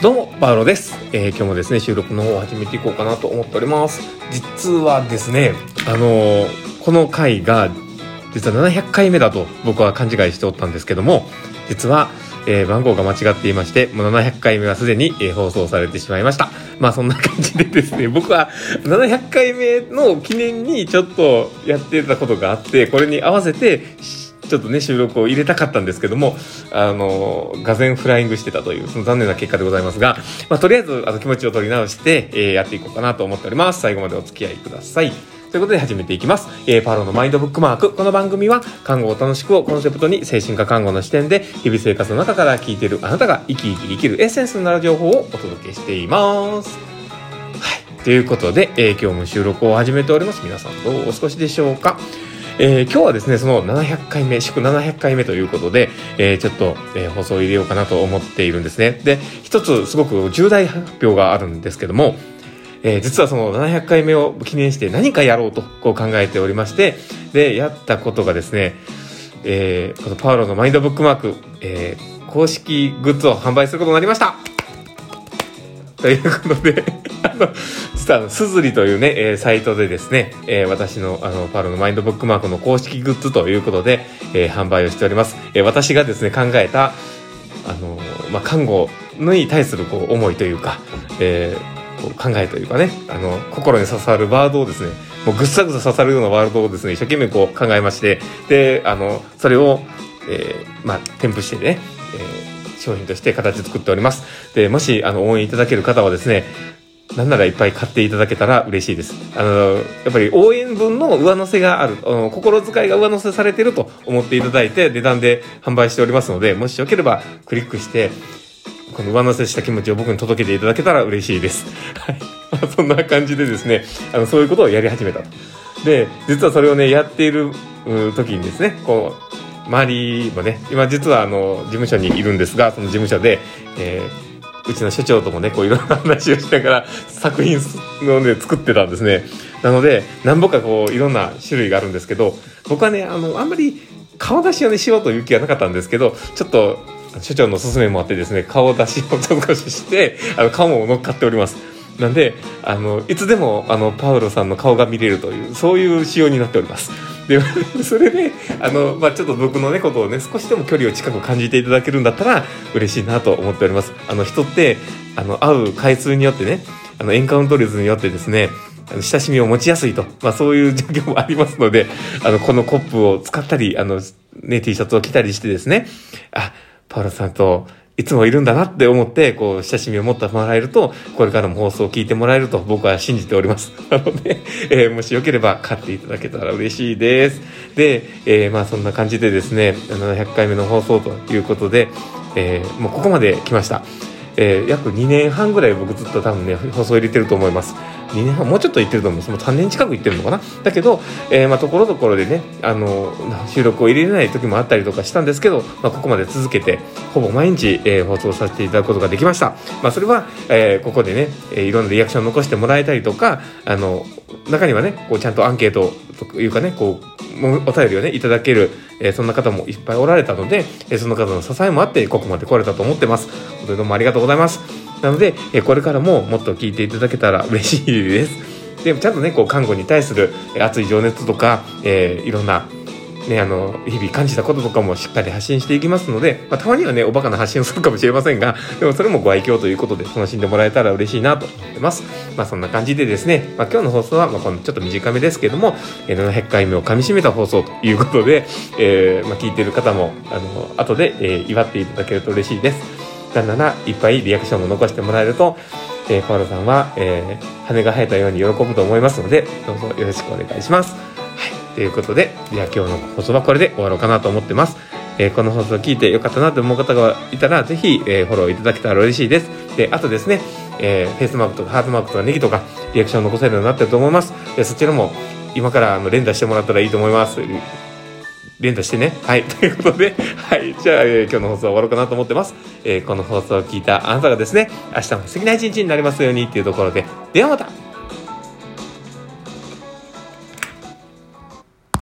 どうも、パウロです、えー今日もですね、収録の方を始めていこうかなと思っております。実はですね、あのーこの回が、実は700回目だと僕は勘違いしておったんですけども、実は、えー番号が間違っていまして、もう700回目はすでに、えー放送されてしまいました。まあそんな感じでですね、僕は700回目の記念にちょっとやってたことがあって、これに合わせて、ちょっとね、収録を入れたかったんですけども、あの、がぜフライングしてたという、その残念な結果でございますが、まあ、とりあえず、あの、気持ちを取り直して、えーやっていこうかなと思っております。最後までお付き合いください。ということで始めていきます。えーパロのマインドブックマーク。この番組は、看護を楽しくをコンセプトに、精神科看護の視点で、日々生活の中から聞いているあなたが生き生き生きるエッセンスになる情報をお届けしています。はい。ということで、えー今日も収録を始めております。皆さんどうお過ごしでしょうか？えー今日はですね、その700回目、祝700回目ということで、えーちょっと、えー放送入れようかなと思っているんですね。で、一つすごく重大発表があるんですけども、えー実はその700回目を記念して何かやろうとこう考えておりまして、で、やったことがですね、えーこのパウロのマインドブックマーク、えー公式グッズを販売することになりましたということで、あの、実は、すずりというね、えーサイトでですね、えー私の、あの、パウロのマインドブックマークの公式グッズということで、えー販売をしております。えー私がですね、考えた、あのまあ、看護に対するこう思いというか、えーこう考えというかね、あの、心に刺さるワードをですね、もうぐっさぐさ刺さるようなワードをですね、一生懸命こう考えまして、で、あの、それを、えーまあ、添付してね、えー商品として形作っております。で、もし、あの、応援いただける方はですね、なんならいっぱい買っていただけたら嬉しいです。あの、やっぱり応援分の上乗せがある、あの心遣いが上乗せされていると思っていただいて、値段で販売しておりますので、もしよければクリックして、この上乗せした気持ちを僕に届けていただけたら嬉しいです。はい。まあ、そんな感じでですね、あの、そういうことをやり始めたと。で、実はそれをね、やっている時にですね、こう、周りもね、今実はあの、事務所にいるんですが、その事務所で、えーうちの所長ともね、こういろんな話をしながら作品をね、作ってたんですね。なので、何ぼかこう、いろんな種類があるんですけど、僕はね、あの、あんまり顔出しをね、しようという気はなかったんですけど、ちょっと、所長のおすすめもあってですね、顔出しをちょっとしして、あの、顔も乗っかっております。なんで、あの、いつでも、あの、パウロさんの顔が見れるという、そういう仕様になっております。で、それで、あの、まあ、ちょっと僕のね、ことをね、少しでも距離を近く感じていただけるんだったら、嬉しいなと思っております。あの、人って、あの、会う回数によってね、あの、エンカウント率によってですね、あの親しみを持ちやすいと、まあ、そういう状況もありますので、あの、このコップを使ったり、あの、ね、T シャツを着たりしてですね、あ、パウロさんと、いつもいるんだなって思って、こう、親しみを持ってもらえると、これからも放送を聞いてもらえると僕は信じております。なので、えーもしよければ買っていただけたら嬉しいです。で、えーまあそんな感じでですね、700回目の放送ということで、えーもうここまで来ました。え約2年半ぐらい僕ずっと多分ね、放送入れてると思います。2年半、もうちょっと言ってると思います。もう3年近く言ってるのかな。だけど、えーまあところどころでね、あの、収録を入れれない時もあったりとかしたんですけど、まあここまで続けて、ほぼ毎日、えー放送させていただくことができました。まあそれは、えーここでね、えーいろんなリアクションを残してもらえたりとか、あの、中にはね、こうちゃんとアンケートというかね、こう、お便りをね、いただける、えーそんな方もいっぱいおられたので、えーその方の支えもあって、ここまで来れたと思ってます。本当にどうもありがとうございます。なので、えこれからももっと聞いていただけたら嬉しいです。でもちゃんとね、こう、看護に対する熱い情熱とか、えーいろんな、ね、あの、日々感じたこととかもしっかり発信していきますので、まあ、たまにはね、おバカな発信をするかもしれませんが、でもそれもご愛嬌ということで楽しんでもらえたら嬉しいなと思ってます。まあ、そんな感じでですね、まあ、今日の放送は、まあ、このちょっと短めですけども、え700回目を噛み締めた放送ということで、えーまあ、聞いてる方も、あの、後で、えー祝っていただけると嬉しいです。だんだんないっぱいリアクションも残してもらえると、えー、パウロさんは、えー羽が生えたように喜ぶと思いますので、どうぞよろしくお願いします。はい。ということで、じゃあ今日の放送はこれで終わろうかなと思ってます。えーこの放送を聞いてよかったなと思う方がいたら、ぜひ、えーフォローいただけたら嬉しいです。で、あとですね、えーフェイスマークとかハートマークとかネギとか、リアクションを残せるようになってると思います。でそちらも、今からあの連打してもらったらいいと思います。連打してね。はい。ということで、はい。じゃあ、えー今日の放送は終わろうかなと思ってます。えーこの放送を聞いたあなたがですね、明日も素敵な一日になりますようにっていうところで、ではまた